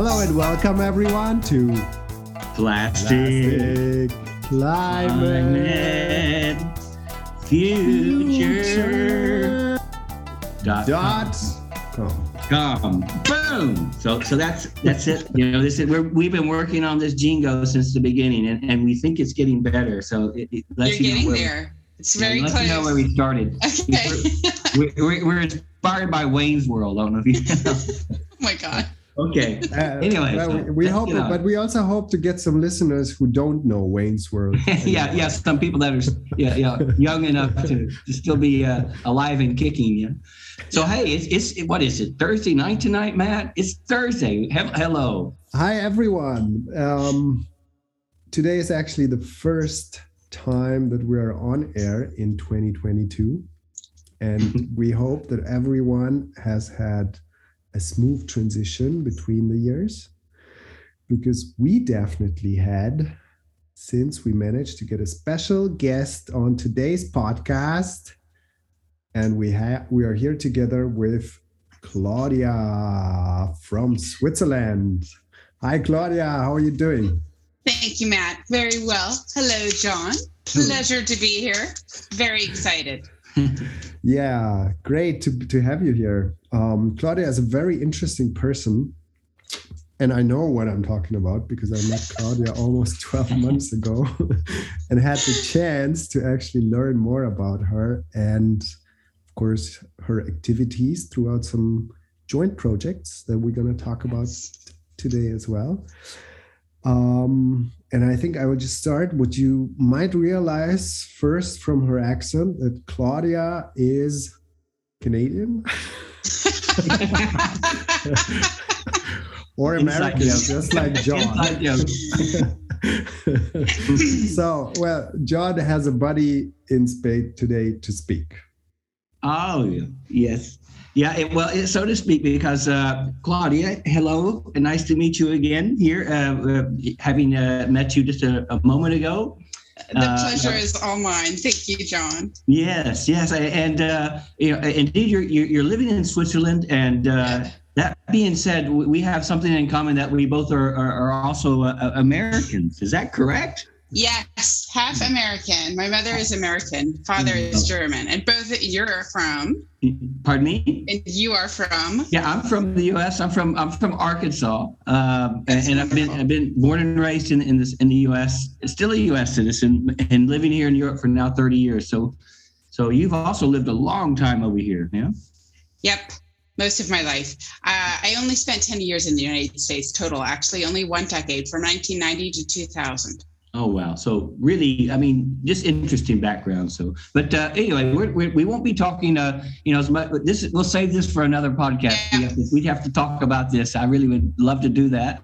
Hello and welcome everyone to Plastic, Plastic Climate, Future dot dot com. com. Boom. So so that's that's it. You know, this is we're, we've been working on this jingo since the beginning, and, and we think it's getting better. So it, it lets You're you know getting where, there. It's very lets close. you know where we started. okay. We're, we're, we're inspired by Wayne's World. I don't know if you know. oh my God. Okay. Uh, Anyway, well, so we, hope, but we also hope to get some listeners who don't know Wayne's World. yeah, yeah. Some people that are yeah, yeah, young enough to, to still be uh, alive and kicking. Yeah. So hey, it's it's what is it? Thursday night tonight, Matt? It's Thursday. He- hello. Hi everyone. Um, today is actually the first time that we are on air in 2022, and we hope that everyone has had a smooth transition between the years, because we definitely had, since we managed to get a special guest on today's podcast, and we have we are here together with Claudia from Switzerland. Hi, Claudia. How are you doing? Thank you, Matt. Very well. Hello, John. Pleasure to be here. Very excited. Yeah, great to, to have you here. Um, Claudia is a very interesting person. And I know what I'm talking about because I met Claudia almost 12 months ago and had the chance to actually learn more about her and, of course, her activities throughout some joint projects that we're going to talk about today as well. Um, and I think I would just start. What you might realize first from her accent that Claudia is Canadian or American, just like John. So, well, John has a buddy in Spain today to speak. Oh yeah. yes, yeah. It, well, it, so to speak, because uh, Claudia, hello, and nice to meet you again here. Uh, uh, having uh, met you just a, a moment ago. The Uh, pleasure is all mine. Thank you, John. Yes, yes, and uh, you know, indeed, you're you're, you're living in Switzerland, and uh, that being said, we have something in common that we both are are, are also uh, Americans. Is that correct? Yes, half American. My mother is American. Father is German. And both you're from, Pardon me. and you are from. Yeah, I'm from the U.S. I'm from I'm from Arkansas, um, That's and I've been. I've been born and raised in in this in the U.S. Still a U.S. citizen, and living here in Europe for now 30 years. So, so you've also lived a long time over here, yeah. Yep. Most of my life. Uh, I only spent 10 years in the United States total, actually, only one decade from 1990 to 2000. Oh wow! So really, I mean, just interesting background. So, but uh, anyway, we're, we're, we won't be talking. Uh, you know, as much. This we'll save this for another podcast. We have to, we'd have to talk about this. I really would love to do that.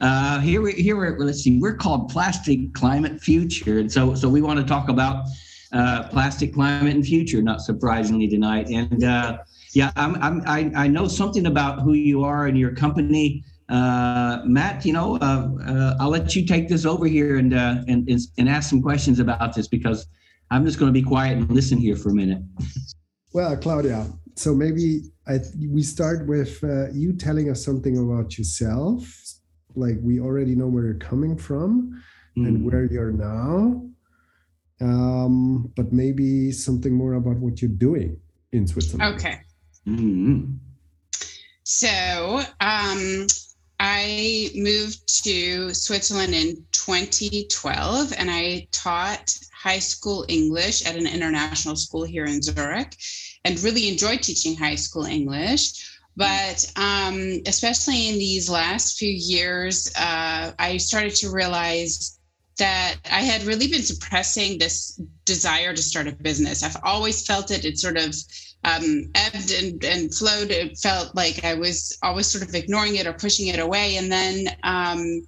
Uh, here we here we're let's see. We're called Plastic Climate Future, and so so we want to talk about uh, plastic climate and future. Not surprisingly tonight, and uh, yeah, I'm, I'm I I know something about who you are and your company. Uh, Matt, you know, uh, uh, I'll let you take this over here and, uh, and and and ask some questions about this because I'm just going to be quiet and listen here for a minute. Well, Claudia, so maybe I, we start with uh, you telling us something about yourself. Like we already know where you're coming from and Mm. where you're now, um, but maybe something more about what you're doing in Switzerland. Okay. Mm. So um, I moved to Switzerland in 2012 and I taught high school English at an international school here in Zurich and really enjoyed teaching high school English. But um, especially in these last few years, uh, I started to realize that I had really been suppressing this desire to start a business. I've always felt it. It sort of um, ebbed and, and flowed. It felt like I was always sort of ignoring it or pushing it away. And then um,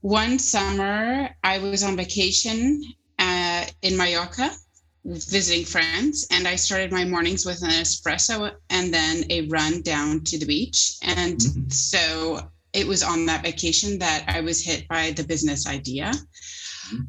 one summer, I was on vacation uh, in Mallorca visiting friends, and I started my mornings with an espresso and then a run down to the beach. And Mhm. so it was on that vacation that I was hit by the business idea.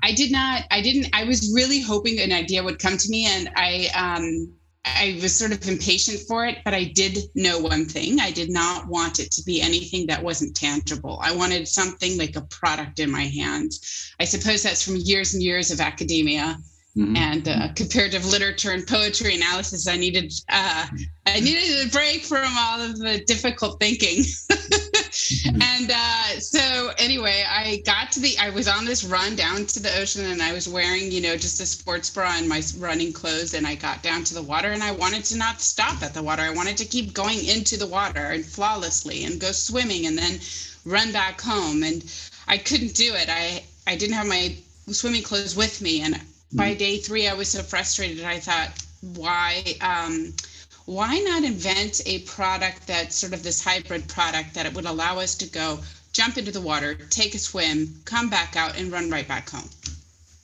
I did not, I didn't, I was really hoping an idea would come to me, and I, um, I was sort of impatient for it, but I did know one thing. I did not want it to be anything that wasn't tangible. I wanted something like a product in my hands. I suppose that's from years and years of academia mm-hmm. and uh, comparative literature and poetry analysis. I needed uh, I needed a break from all of the difficult thinking. Mm-hmm. and uh, so anyway, I got to the I was on this run down to the ocean and I was wearing, you know, just a sports bra and my running clothes and I got down to the water and I wanted to not stop at the water. I wanted to keep going into the water and flawlessly and go swimming and then run back home and I couldn't do it. I I didn't have my swimming clothes with me and by mm. day 3 I was so frustrated. I thought why um why not invent a product that's sort of this hybrid product that it would allow us to go jump into the water, take a swim, come back out, and run right back home.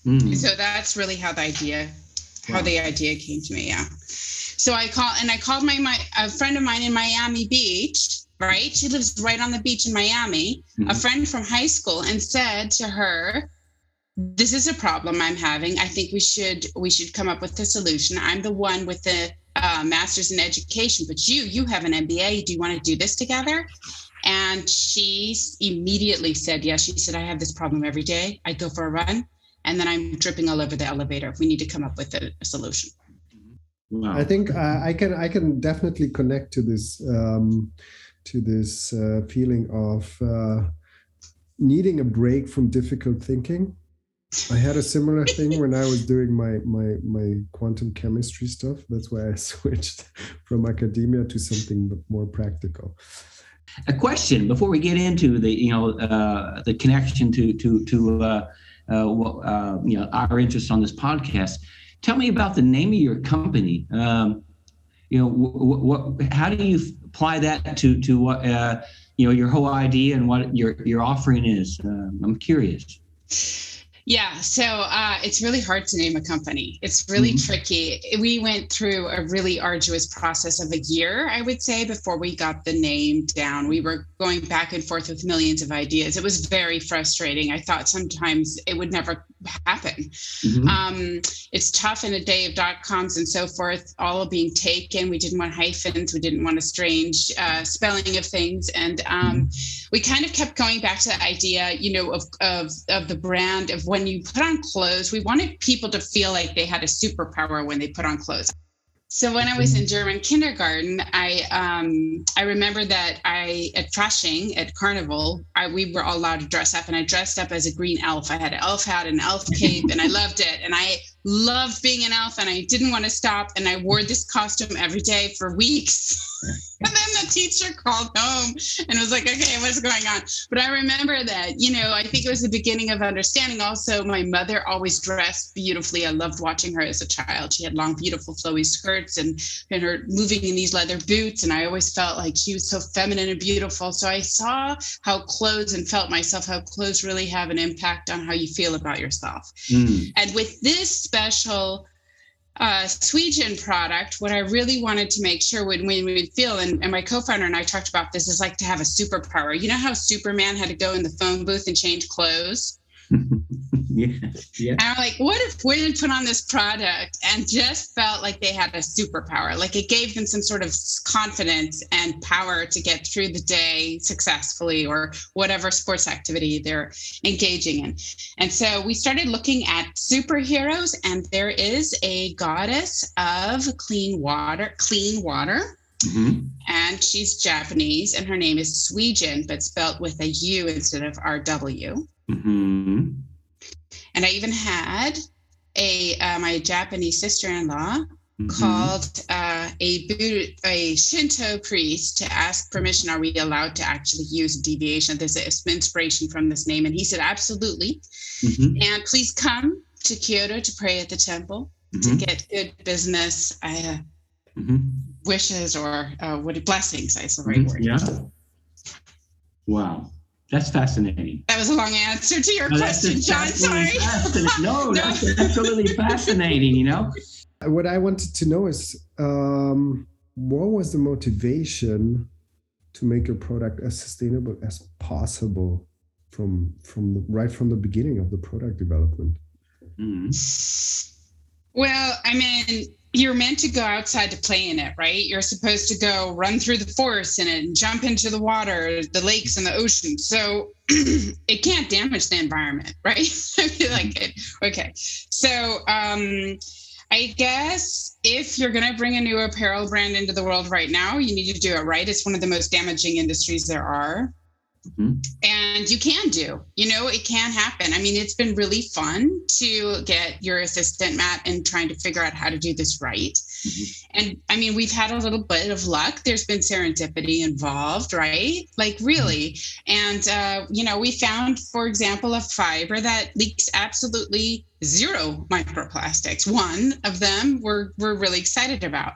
Mm. So that's really how the idea, how wow. the idea came to me. Yeah. So I call and I called my my a friend of mine in Miami Beach. Right, she lives right on the beach in Miami. Mm-hmm. A friend from high school, and said to her, "This is a problem I'm having. I think we should we should come up with a solution. I'm the one with the uh, master's in education, but you, you have an MBA. Do you want to do this together? And she immediately said yes. She said, I have this problem every day. I go for a run and then I'm dripping all over the elevator. We need to come up with a, a solution. Wow. I think uh, I can I can definitely connect to this um, to this uh, feeling of uh, needing a break from difficult thinking I had a similar thing when I was doing my my my quantum chemistry stuff. That's why I switched from academia to something more practical. A question before we get into the you know uh, the connection to to to uh, uh, uh, you know our interest on this podcast. Tell me about the name of your company. Um, you know what, what how do you apply that to to what uh, you know your whole idea and what your your offering is? Uh, I'm curious. Yeah, so uh, it's really hard to name a company. It's really mm-hmm. tricky. We went through a really arduous process of a year, I would say, before we got the name down. We were going back and forth with millions of ideas. It was very frustrating. I thought sometimes it would never happen. Mm-hmm. Um, it's tough in a day of dot coms and so forth, all being taken. We didn't want hyphens. We didn't want a strange uh, spelling of things, and um, mm-hmm. we kind of kept going back to the idea, you know, of of of the brand of when you put on clothes, we wanted people to feel like they had a superpower when they put on clothes. So when I was in German kindergarten, I um, I remember that I at Fasching at Carnival, I, we were all allowed to dress up, and I dressed up as a green elf. I had an elf hat, and an elf cape, and I loved it. And I loved being an elf, and I didn't want to stop. And I wore this costume every day for weeks. and then the teacher called home and was like, okay, what's going on? But I remember that, you know, I think it was the beginning of understanding. Also, my mother always dressed beautifully. I loved watching her as a child. She had long, beautiful, flowy skirts and, and her moving in these leather boots. And I always felt like she was so feminine and beautiful. So I saw how clothes and felt myself how clothes really have an impact on how you feel about yourself. Mm. And with this special uh, product, what I really wanted to make sure when, when we would feel, and, and my co-founder and I talked about this, is like to have a superpower. You know how Superman had to go in the phone booth and change clothes? yeah, yeah. And I'm like, what if women put on this product and just felt like they had a superpower? Like it gave them some sort of confidence and power to get through the day successfully or whatever sports activity they're engaging in. And so we started looking at superheroes, and there is a goddess of clean water, clean water. Mm-hmm. And she's Japanese, and her name is Suijin, but spelled with a U instead of RW. Mm-hmm. And I even had a uh, my Japanese sister-in-law mm-hmm. called uh, a a Shinto priest to ask permission. Are we allowed to actually use deviation? There's an inspiration from this name, and he said absolutely. Mm-hmm. And please come to Kyoto to pray at the temple to mm-hmm. get good business uh, mm-hmm. Wishes or uh, what blessings. I the right mm-hmm. word. Yeah. Wow. That's fascinating. That was a long answer to your no, question, John. Sorry. No, no, that's absolutely fascinating. You know. What I wanted to know is, um, what was the motivation to make your product as sustainable as possible from from the, right from the beginning of the product development? Mm. Well, I mean, you're meant to go outside to play in it, right? You're supposed to go run through the forest in it and jump into the water, the lakes and the ocean. So it can't damage the environment, right? I feel like it. Okay. So um, I guess if you're going to bring a new apparel brand into the world right now, you need to do it right. It's one of the most damaging industries there are. Mm-hmm. And you can do, you know, it can happen. I mean, it's been really fun to get your assistant, Matt, and trying to figure out how to do this right. Mm-hmm. And I mean, we've had a little bit of luck. There's been serendipity involved, right? Like, really. Mm-hmm. And, uh, you know, we found, for example, a fiber that leaks absolutely zero microplastics. One of them we're, we're really excited about.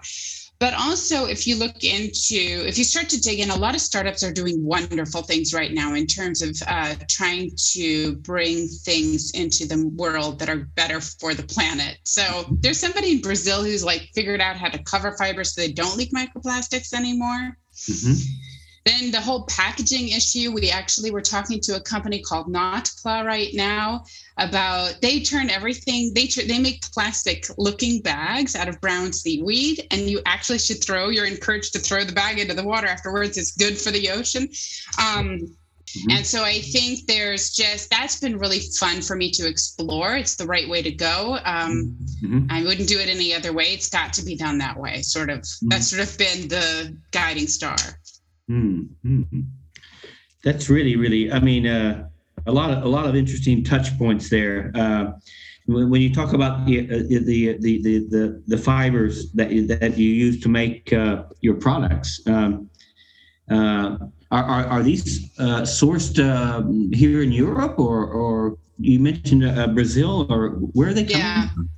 But also, if you look into, if you start to dig in, a lot of startups are doing wonderful things right now in terms of uh, trying to bring things into the world that are better for the planet. So there's somebody in Brazil who's like figured out how to cover fibers so they don't leak microplastics anymore. Mm-hmm. Then the whole packaging issue, we actually were talking to a company called Notpla right now about they turn everything they they make plastic looking bags out of brown seaweed and you actually should throw you're encouraged to throw the bag into the water afterwards it's good for the ocean um, Mm-hmm. And so I think there's just that's been really fun for me to explore. It's the right way to go. Um, mm-hmm. I wouldn't do it any other way. It's got to be done that way. Sort of. Mm-hmm. That's sort of been the guiding star. Mm-hmm. That's really, really. I mean, uh, a lot of a lot of interesting touch points there. Uh, when you talk about the, uh, the the, the the the fibers that you, that you use to make uh, your products, um, uh, are, are, are these uh, sourced um, here in Europe or or you mentioned uh, Brazil or where are they coming yeah. from?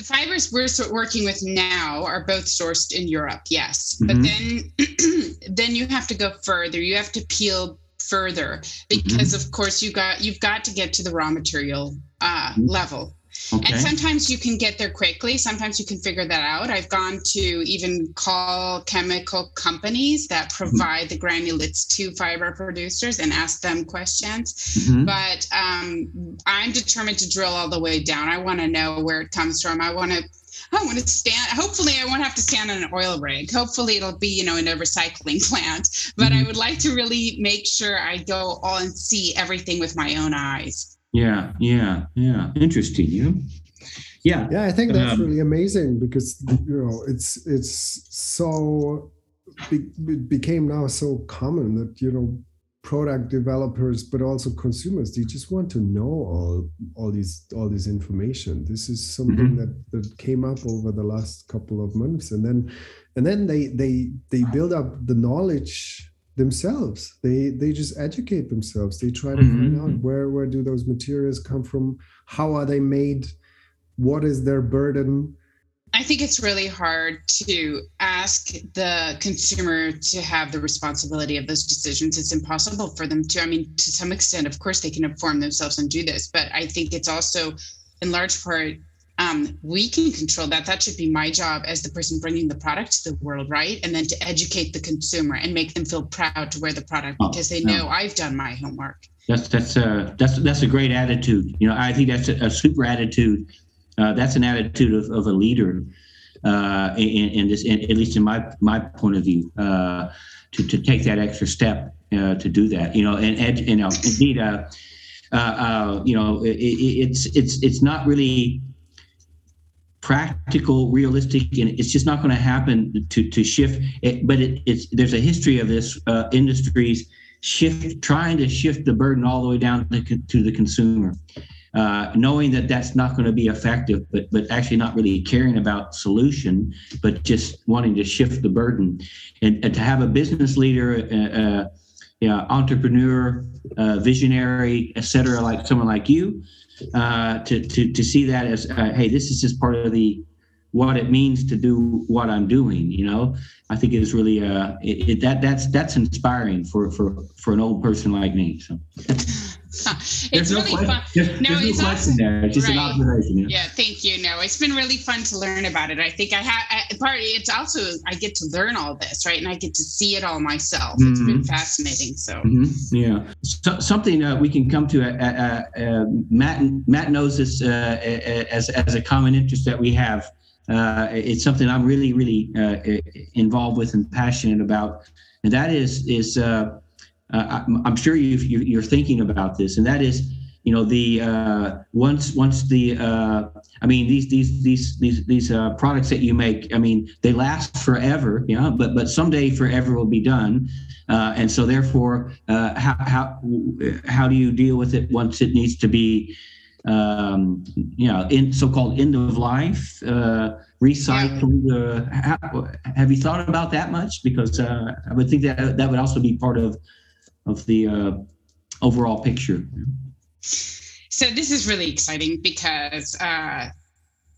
The fibers we're working with now are both sourced in Europe, yes. Mm-hmm. But then then you have to go further. You have to peel further because mm-hmm. of course you got you've got to get to the raw material uh, mm-hmm. level Okay. And sometimes you can get there quickly. Sometimes you can figure that out. I've gone to even call chemical companies that mm-hmm. provide mm-hmm. the granulates to fiber producers and ask them questions. Mm-hmm. But um, I'm determined to drill all the way down. I want to know where it comes from. I want to I want to stand. Hopefully, I won't have to stand on an oil rig. Hopefully, it'll be you know in a recycling plant. But mm-hmm. I would like to really make sure I go all and see everything with my own eyes. Yeah, yeah, yeah. Interesting. Yeah. Yeah. Yeah, I think that's um, really amazing because you know it's it's so it became now so common that you know product developers but also consumers they just want to know all all these all this information this is something mm-hmm. that that came up over the last couple of months and then and then they they they build up the knowledge themselves they they just educate themselves they try to mm-hmm. find out where where do those materials come from how are they made what is their burden I think it's really hard to ask the consumer to have the responsibility of those decisions. It's impossible for them to. I mean, to some extent, of course, they can inform themselves and do this, but I think it's also, in large part, um, we can control that. That should be my job as the person bringing the product to the world, right? And then to educate the consumer and make them feel proud to wear the product oh, because they know I've done my homework. That's that's a that's that's a great attitude. You know, I think that's a, a super attitude. Uh, that's an attitude of, of a leader, uh, in, in this, in, at least in my my point of view, uh, to to take that extra step uh, to do that. You know, and, and you know, indeed, uh, uh, you know, it, it's it's it's not really practical, realistic, and it's just not going to happen to to shift. It, but it, it's there's a history of this uh, industries shift trying to shift the burden all the way down to, to the consumer, uh, knowing that that's not going to be effective, but but actually not really caring about solution, but just wanting to shift the burden, and, and to have a business leader. Uh, uh yeah, entrepreneur, uh, visionary, et cetera, like someone like you, uh, to, to, to see that as, uh, hey, this is just part of the, what it means to do what I'm doing, you know, I think it is really, uh, it, it, that, that's, that's inspiring for, for, for an old person like me. So. it's no really question. fun. Just, no, it's no awesome. there. It's just right. an observation. Yeah. yeah, thank you. No, it's been really fun to learn about it. I think I have part. It's also I get to learn all this, right, and I get to see it all myself. Mm-hmm. It's been mm-hmm. fascinating. So mm-hmm. yeah, so, something uh, we can come to. Uh, uh, uh Matt Matt knows this uh, as as a common interest that we have. uh, it's something I'm really, really uh, involved with and passionate about, and that is is uh, uh, I'm sure you are thinking about this, and that is you know the uh, once once the uh, I mean these these these these these uh, products that you make I mean they last forever yeah but but someday forever will be done. Uh, and so therefore uh, how how how do you deal with it once it needs to be um, you know in so-called end of life uh, recycled have you thought about that much? Because I would think that that would also be part of of the overall picture. So this is really exciting because uh,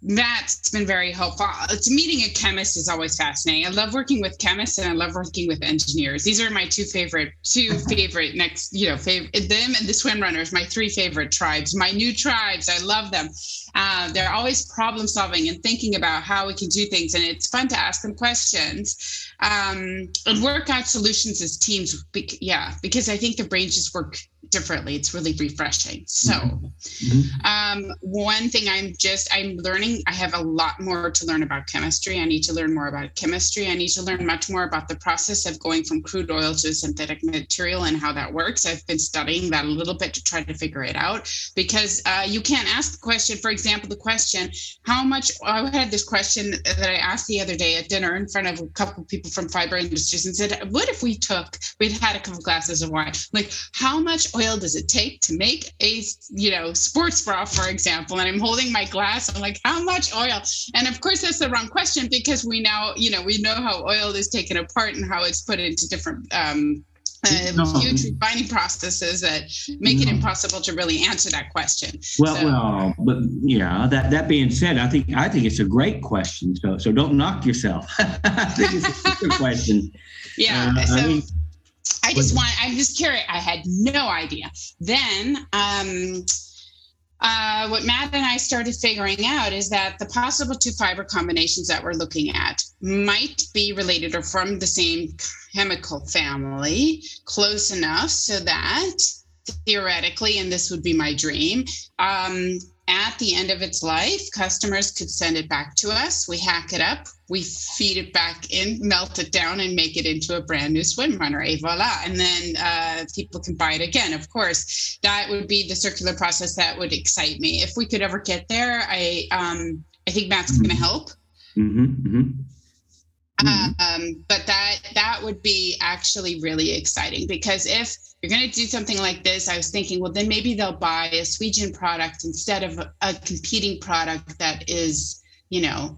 that's been very helpful. It's meeting a chemist is always fascinating. I love working with chemists and I love working with engineers. These are my two favorite, two favorite next, you know, favorite them and the swim runners, my three favorite tribes, my new tribes. I love them. Uh, they're always problem solving and thinking about how we can do things, and it's fun to ask them questions um, and work out solutions as teams. Yeah, because I think the brains just work differently. It's really refreshing. So, mm-hmm. um, one thing I'm just I'm learning. I have a lot more to learn about chemistry. I need to learn more about chemistry. I need to learn much more about the process of going from crude oil to a synthetic material and how that works. I've been studying that a little bit to try to figure it out because uh, you can't ask the question. For example, the question, "How much?" I had this question that I asked the other day at dinner in front of a couple of people from fiber industries and said, "What if we took? We'd had a couple glasses of wine. Like, how much oil?" oil does it take to make a you know sports bra for example and i'm holding my glass i'm like how much oil and of course that's the wrong question because we now you know we know how oil is taken apart and how it's put into different um, uh, no. huge refining processes that make no. it impossible to really answer that question. Well, so, well, but yeah. That that being said, I think I think it's a great question. So so don't knock yourself. I think it's a good question. Yeah. Uh, so, I mean, I just want, I'm just curious. I had no idea. Then, um, uh, what Matt and I started figuring out is that the possible two fiber combinations that we're looking at might be related or from the same chemical family, close enough so that theoretically, and this would be my dream, um, at the end of its life, customers could send it back to us. We hack it up, we feed it back in, melt it down, and make it into a brand new swim runner. Et voila. And then uh, people can buy it again. Of course, that would be the circular process that would excite me. If we could ever get there, I um, I think Matt's mm-hmm. going to help. Mm-hmm, mm-hmm. Um, but that that would be actually really exciting because if you're going to do something like this, I was thinking, well, then maybe they'll buy a Swijin product instead of a, a competing product that is, you know,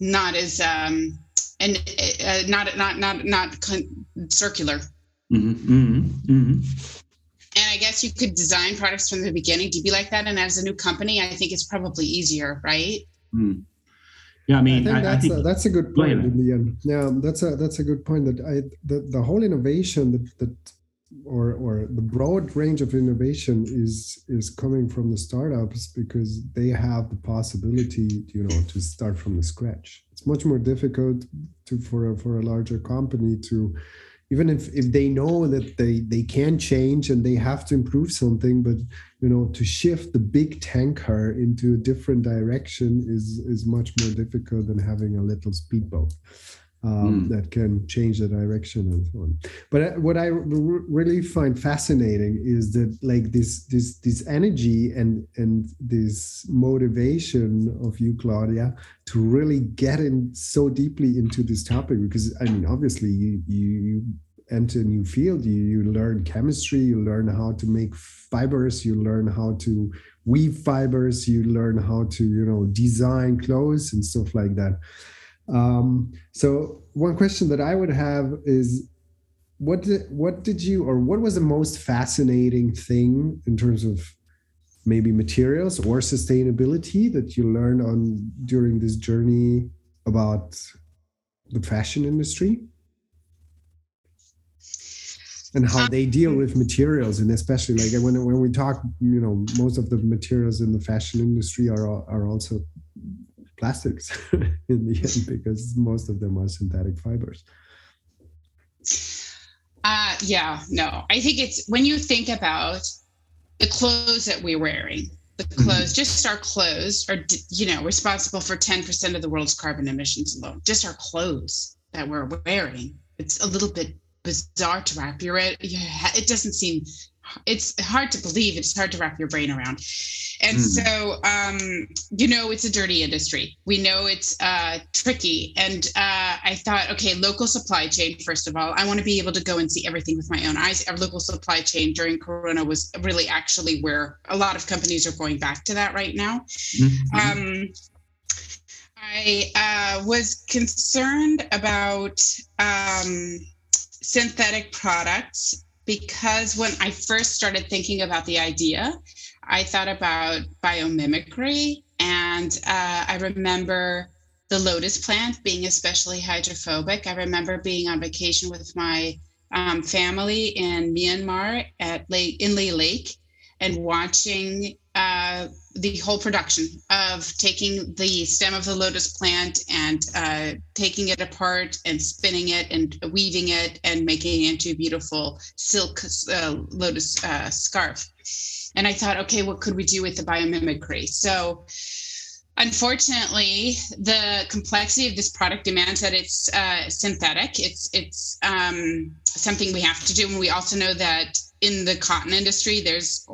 not as um, and uh, not not not not con- circular. Mm-hmm, mm-hmm, mm-hmm. And I guess you could design products from the beginning to be like that. And as a new company, I think it's probably easier, right? Mm. Yeah, I mean, I think, I, that's, I think a, that's a good point in the end. Yeah, that's a that's a good point. That I the, the whole innovation that that or or the broad range of innovation is is coming from the startups because they have the possibility you know to start from the scratch it's much more difficult to for a, for a larger company to even if, if they know that they they can change and they have to improve something but you know to shift the big tanker into a different direction is is much more difficult than having a little speedboat um, mm. that can change the direction and so on. But what I really find fascinating is that like this this this energy and and this motivation of you, Claudia, to really get in so deeply into this topic because I mean, obviously you you, you enter a new field, you you learn chemistry, you learn how to make fibers, you learn how to weave fibers, you learn how to you know design clothes and stuff like that um, so one question that I would have is, what did what did you or what was the most fascinating thing in terms of maybe materials or sustainability that you learned on during this journey about the fashion industry? And how uh, they deal mm. with materials and especially like when when we talk you know most of the materials in the fashion industry are are also plastics in the end because most of them are synthetic fibers. Uh, yeah, no, I think it's when you think about the clothes that we're wearing, the mm-hmm. clothes, just our clothes, are you know responsible for 10% of the world's carbon emissions alone. Just our clothes that we're wearing. It's a little bit bizarre to wrap your it. It doesn't seem it's hard to believe it's hard to wrap your brain around and mm. so um, you know it's a dirty industry we know it's uh, tricky and uh, i thought okay local supply chain first of all i want to be able to go and see everything with my own eyes our local supply chain during corona was really actually where a lot of companies are going back to that right now mm-hmm. um, i uh, was concerned about um, synthetic products because when I first started thinking about the idea, I thought about biomimicry. And uh, I remember the lotus plant being especially hydrophobic. I remember being on vacation with my um, family in Myanmar at Lake, Inle Lake and watching the whole production of taking the stem of the lotus plant and uh, taking it apart and spinning it and weaving it and making it into a beautiful silk uh, lotus uh, scarf. And I thought, okay, what could we do with the biomimicry? So, unfortunately, the complexity of this product demands that it's uh, synthetic. It's it's um, something we have to do, and we also know that in the cotton industry, there's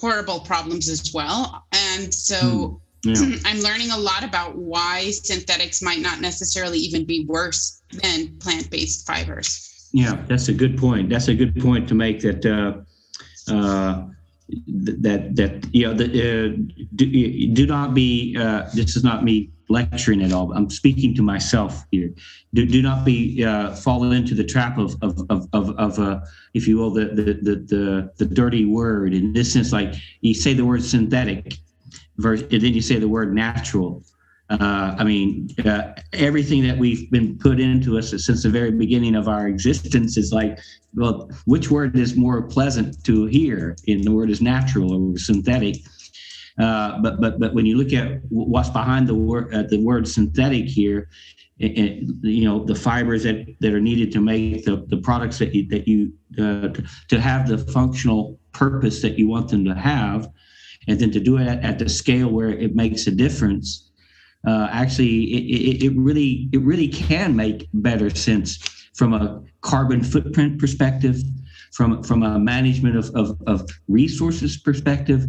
horrible problems as well. And so mm, yeah. I'm learning a lot about why synthetics might not necessarily even be worse than plant based fibers. Yeah, that's a good point. That's a good point to make that. Uh, uh, that that you know the, uh, do, do not be uh, this is not me lecturing at all. I'm speaking to myself here. Do, do not be uh, fall into the trap of of of of, of uh, if you will, the, the the the the dirty word. In this sense, like you say the word synthetic, versus, and then you say the word natural. Uh, I mean, uh, everything that we've been put into us since the very beginning of our existence is like, well, which word is more pleasant to hear? In the word is natural or synthetic uh, but but but when you look at what's behind the word uh, the word synthetic here, it, it, you know the fibers that, that are needed to make the, the products that you, that you uh, to, have the functional purpose that you want them to have, and then to do it at, at the scale where it makes a difference. Uh, actually, it, it, it really it really can make better sense from a carbon footprint perspective, from from a management of, of, of resources perspective,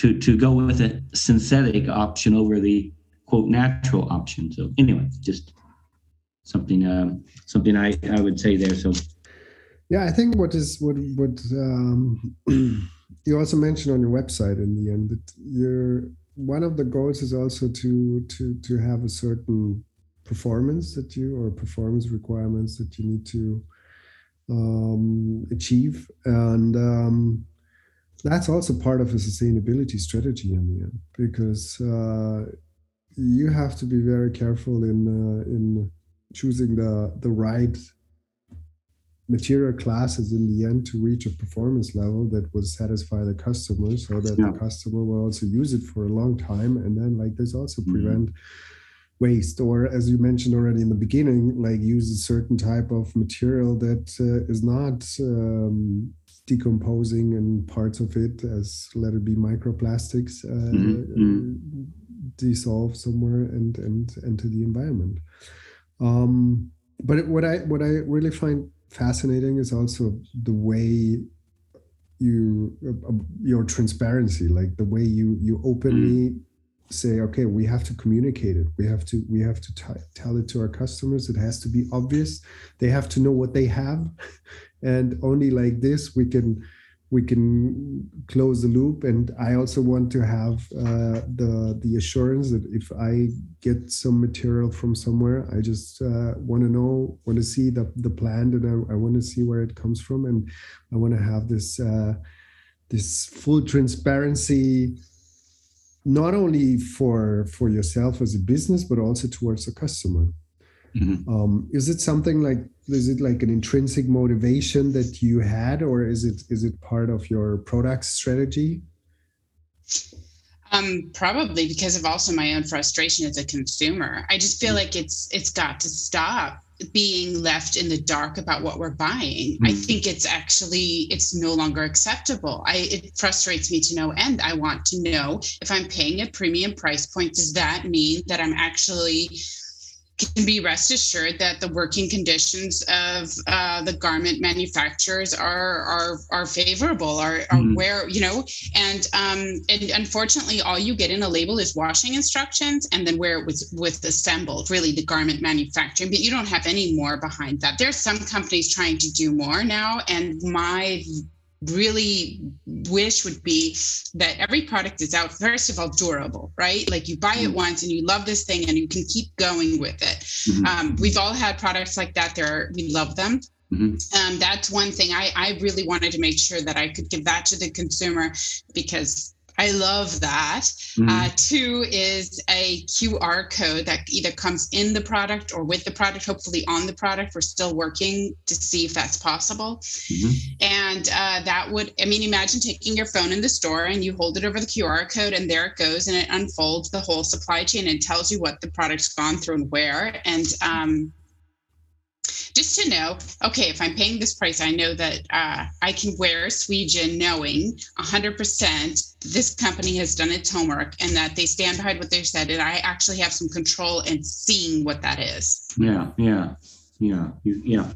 to to go with a synthetic option over the quote natural option. So anyway, just something uh, something I, I would say there. So yeah, I think what is what what um, you also mentioned on your website in the end that you're one of the goals is also to to to have a certain performance that you or performance requirements that you need to um, achieve and um, that's also part of a sustainability strategy in the end because uh, you have to be very careful in uh, in choosing the the right material classes in the end to reach a performance level that will satisfy the customer so that yeah. the customer will also use it for a long time and then like this also mm-hmm. prevent mm-hmm. waste or as you mentioned already in the beginning like use a certain type of material that uh, is not um, decomposing and parts of it as let it be microplastics uh, mm-hmm. dissolve somewhere and and enter the environment. Um, but what i what i really find fascinating is also the way you uh, your transparency like the way you you openly mm. say okay we have to communicate it. We have to we have to t- tell it to our customers. It has to be obvious. They have to know what they have and only like this we can we can close the loop. And i also want to have uh, the the assurance that if i get some material from somewhere i just uh, want to know want to see the the plant and i, I want to see where it comes from. And i want to have this uh, this full transparency not only for for yourself as a business but also towards the customer Mm-hmm. Um, is it something like is it like an intrinsic motivation that you had, or is it is it part of your product strategy? Um, probably because of also my own frustration as a consumer. I just feel like it's it's got to stop. being left in the dark about what we're buying. Mm. I think it's actually it's no longer acceptable. I it frustrates me to no end. I want to know if I'm paying a premium price point, does that mean that I'm actually can be rest assured that the working conditions of uh, the garment manufacturers are are are favorable, are, are mm. where you know, and um, and unfortunately, all you get in a label is washing instructions and then where it was with assembled, really the garment manufacturing, but you don't have any more behind that. There's some companies trying to do more now, and my really wish would be that every product is out first of all durable right like you buy it mm-hmm. once and you love this thing and you can keep going with it mm-hmm. um, we've all had products like that there we love them Mm-hmm. Um, that's one thing I, I really wanted to make sure that I could give that to the consumer because I love that. Mm-hmm. Uh, two is a QR code that either comes in the product or with the product, hopefully on the product. We're still working to see if that's possible. Mm-hmm. And uh, that would, I mean, imagine taking your phone in the store and you hold it over the QR code and there it goes and it unfolds the whole supply chain and tells you what the product's gone through and where. And um, just to know, okay, if I'm paying this price, I know that uh, I can wear Swijin knowing 100% this company has done its homework and that they stand behind what they said. And I actually have some control in seeing what that is. Yeah, yeah, yeah, yeah.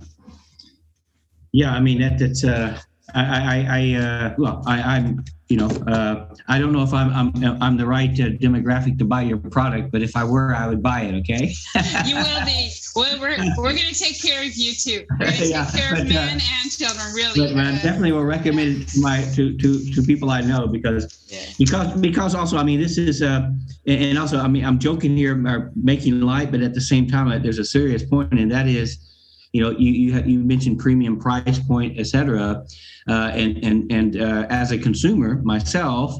Yeah, I mean, that, that's, uh, I, I, I uh, well, I, I'm, you know, uh, I don't know if I'm, I'm, I'm the right uh, demographic to buy your product, but if I were, I would buy it. Okay. you will be. Well, we're we're going to take care of you too. We're going to yeah, take care but, of uh, men and children. Really. But I definitely will recommend it to my to to to people I know because yeah. because because also I mean this is uh and also I mean I'm joking here or making light, but at the same time uh, there's a serious point, and that is you know, you you, you mentioned premium price point, et cetera, uh, and and and uh, as a consumer myself,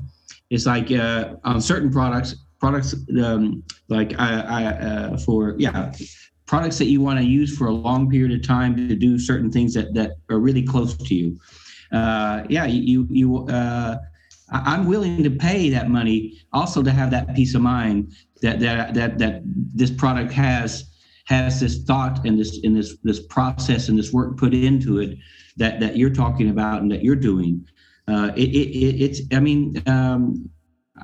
it's like uh, on certain products, products um, like I, I uh, for yeah, products that you want to use for a long period of time to do certain things that that are really close to you. Uh, yeah, you you. Uh, I'm willing to pay that money also to have that peace of mind that that that that this product has has this thought and this in this this process and this work put into it that that you're talking about and that you're doing. Uh, it, it, it's I mean um,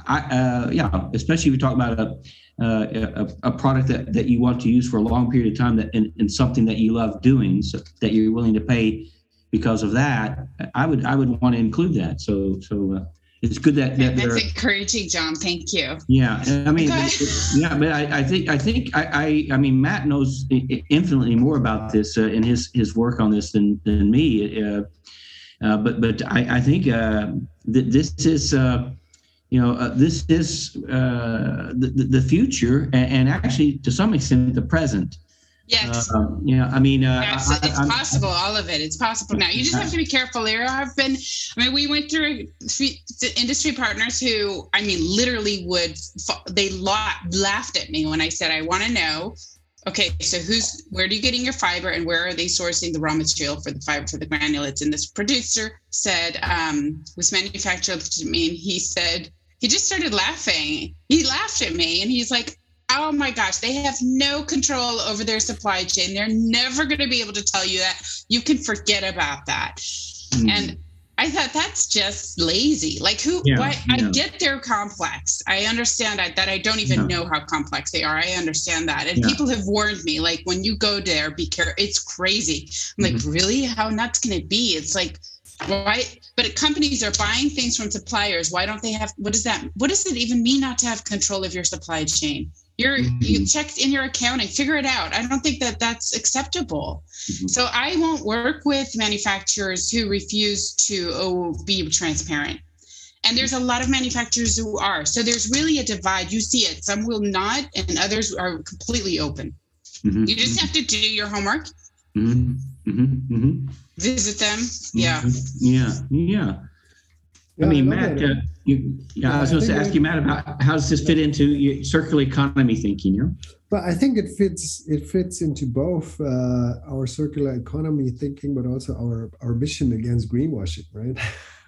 I uh, yeah especially if you talk about a, uh, a, a product that, that you want to use for a long period of time that and, and something that you love doing so that you're willing to pay because of that I would I would want to include that so so uh, it's good that, that that's encouraging, John. Thank you. Yeah, I mean, yeah, but I, I, think I think I, I, I mean Matt knows infinitely more about this uh, in his his work on this than than me. Uh, uh, but but I, I think uh, that this is uh, you know uh, this is the the future and, and, actually to some extent the present. Yes. Uh, yeah, I mean, uh, yeah, it's, it's I, possible. all of it. It's possible now. You just have to be careful. There have been. I mean, we went through industry partners who, I mean, literally would they laughed at me when I said I want to know. Okay, so who's where are you getting your fiber, and where are they sourcing the raw material for the fiber for the granulates? And this producer said um, was manufactured to me, and he said he just started laughing. He laughed at me, and he's like, oh my gosh, they have no control over their supply chain. They're never going to be able to tell you that. You can forget about that. Mm. And I thought that's just lazy. Like who? Yeah, what? Yeah. I get they're complex. I understand that. That I don't even yeah. know how complex they are. I understand that. And people have warned me. Like when you go there, be careful. It's crazy. I'm mm-hmm. like, really? How nuts can it be? It's like why but companies are buying things from suppliers why don't they have what does that what does it even mean not to have control of your supply chain you're mm-hmm. you checked in your accounting. Figure it out. I don't think that that's acceptable. Mm-hmm. so i won't work with manufacturers who refuse to oh, be transparent. And there's a lot of manufacturers who are. So there's really a divide. You see it. Some will not and others are completely open. Mm-hmm. you just have to do your homework. Mm-hmm. Mm-hmm. Mm-hmm. visit them. Yeah. Yeah. Yeah. I mean, Matt, uh, you, yeah, I was going to ask you, Matt, about how does this fit into your circular economy thinking? You know? But I think it fits. It fits into both uh, our circular economy thinking, but also our our mission against greenwashing, right?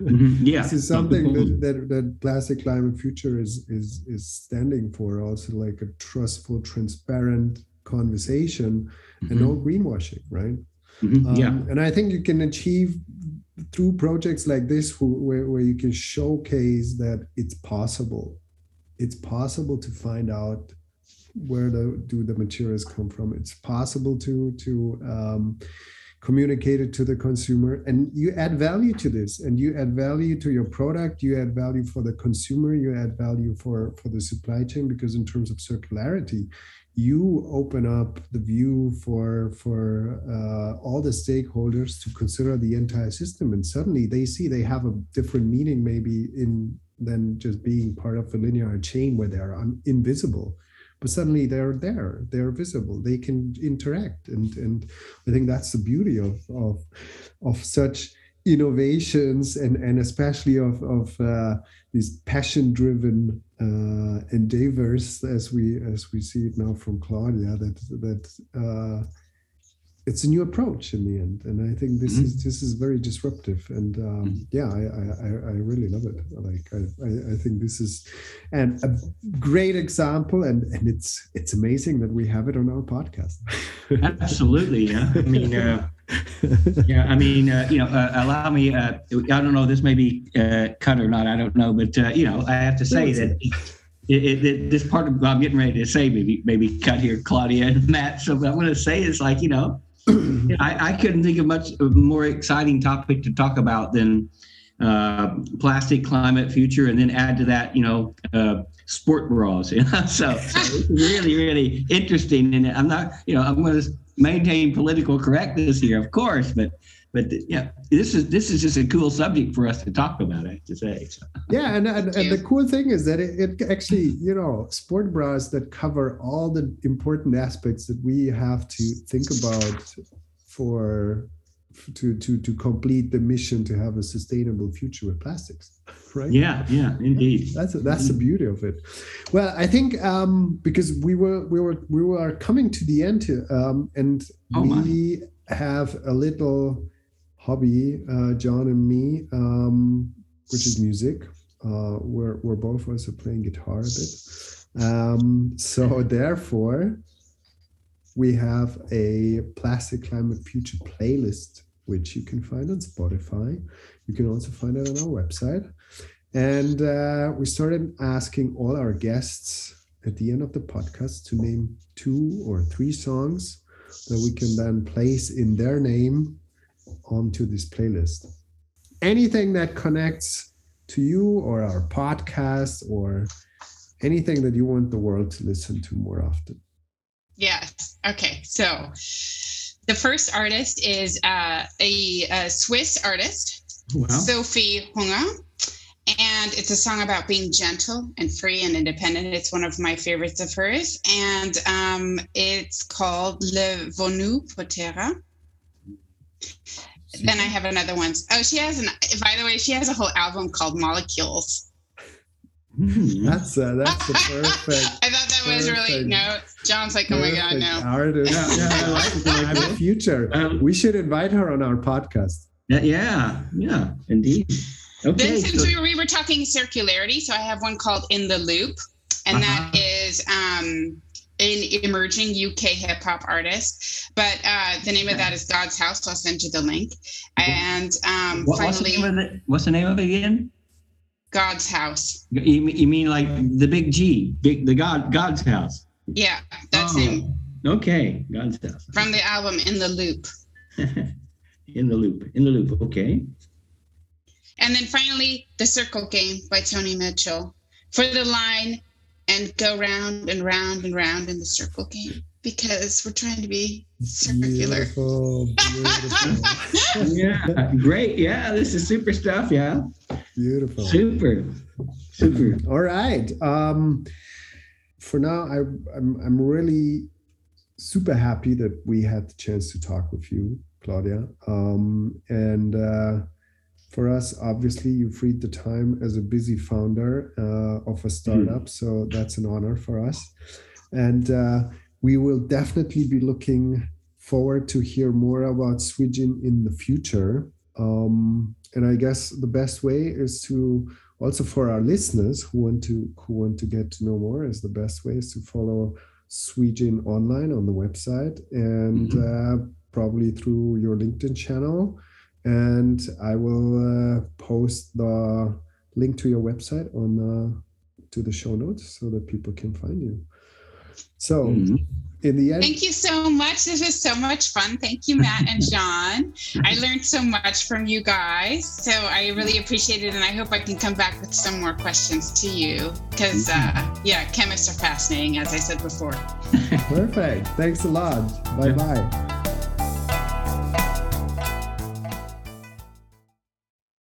Mm-hmm. Yeah, this is something that, that that Plastic Climate Future is is is standing for. Also, like a trustful, transparent, conversation and no greenwashing, right? Mhm, Um, yeah. And I think you can achieve through projects like this where, where you can showcase that it's possible. It's possible to find out where the, do the materials come from. It's possible to to um, communicate it to the consumer, and you add value to this, and you add value to your product. You add value for the consumer. You add value for for the supply chain because in terms of circularity, you open up the view for for uh, all the stakeholders to consider the entire system and suddenly they see they have a different meaning maybe in than just being part of a linear chain where they're un- invisible. But suddenly they're there they're visible they can interact and and i think that's the beauty of of of such innovations and and especially of of uh, these passion driven endeavors as we as we see it now from Claudia that that uh, it's a new approach in the end. And I think this is this is very disruptive. And um, yeah I, I I- I really love it. Like I, I I think this is and a great example and and it's it's amazing that we have it on our podcast. Absolutely, yeah. I mean, uh, yeah. I mean, uh, you know, uh, allow me. Uh, I don't know. This may be uh, cut or not. I don't know. But uh, you know, I have to say that it, it, it, this part of what I'm getting ready to say maybe maybe cut here, Claudia and Matt. So what I'm going to say is like you know, I, I couldn't think of much more exciting topic to talk about than uh, plastic, climate, future, and then add to that, you know, uh, sport bras. You know? so, so it's really, really interesting. And I'm not, you know, I'm going to maintain political correctness here, of course, but but yeah, this is this is just a cool subject for us to talk about. I have to say. So. yeah and, and, and the cool thing is that it, it actually you know sport bras that cover all the important aspects that we have to think about for to to to complete the mission to have a sustainable future with plastics right Yeah, yeah, indeed. that's that's the beauty of it well i think um because we were we were we were coming to the end here, um and Oh, my. we have a little hobby uh john and me um which is music uh we're we're both also playing guitar a bit um so therefore we have a plastic climate future playlist which you can find on spotify you can also find it on our website and uh, we started asking all our guests at the end of the podcast to name two or three songs that we can then place in their name onto this playlist. Anything that connects to you or our podcast or anything that you want the world to listen to more often. Yes. Okay. So the first artist is uh, a, a Swiss artist, Wow. Sophie Hunger. And it's a song about being gentle and free and independent. It's one of my favorites of hers. And um, it's called Le Vonu Potera. Then I have another one. Oh, she has an, by the way, she has a whole album called Molecules. Mhm. That's uh, that's the perfect. I thought that was really, Perfect. no, John's like, oh my God, no. Artist. Yeah, yeah, I like it. I have a future. Um, We should invite her on our podcast. Yeah, yeah, yeah, indeed. Okay. Then since so- we were, we were talking circularity, so I have one called In the Loop, and that Uh-huh. is um, an emerging UK hip hop artist. But uh, the name of that is God's House. So I'll send you the link. And um, What- what's, the finally, name of it? what's the name of it again? God's House. You, mean- you mean like the big G, big the God God's house? Yeah, that's Oh, him Okay, God's house. from the album In the Loop. in the loop, in the loop. Okay. And then finally, The Circle Game by Joni Mitchell for the line and go round and round and round in the circle game because we're trying to be circular. Beautiful, beautiful, Yeah, great. Yeah, this is super stuff. Yeah, beautiful. super, super. All right. Um, for now, I, I'm I'm really super happy that we had the chance to talk with you, Claudia. Um, and uh, for us, obviously, you freed the time as a busy founder uh, of a startup, so that's an honor for us. And uh, we will definitely be looking forward to hear more about Swijin in the future. Um, and I guess the best way is to also for our listeners who want to who want to get to know more is the best way is to follow Swijin online on the website and mm-hmm. uh, probably through your LinkedIn channel. And I will uh, post the link to your website on uh, to the show notes so that people can find you. So. Mm-hmm in the end. Thank you so much. This was so much fun. Thank you, Matt and John. I learned so much from you guys. So I really appreciate it. And I hope I can come back with some more questions to you because, uh, yeah, chemists are fascinating, as I said before. Perfect. Thanks a lot. Bye bye.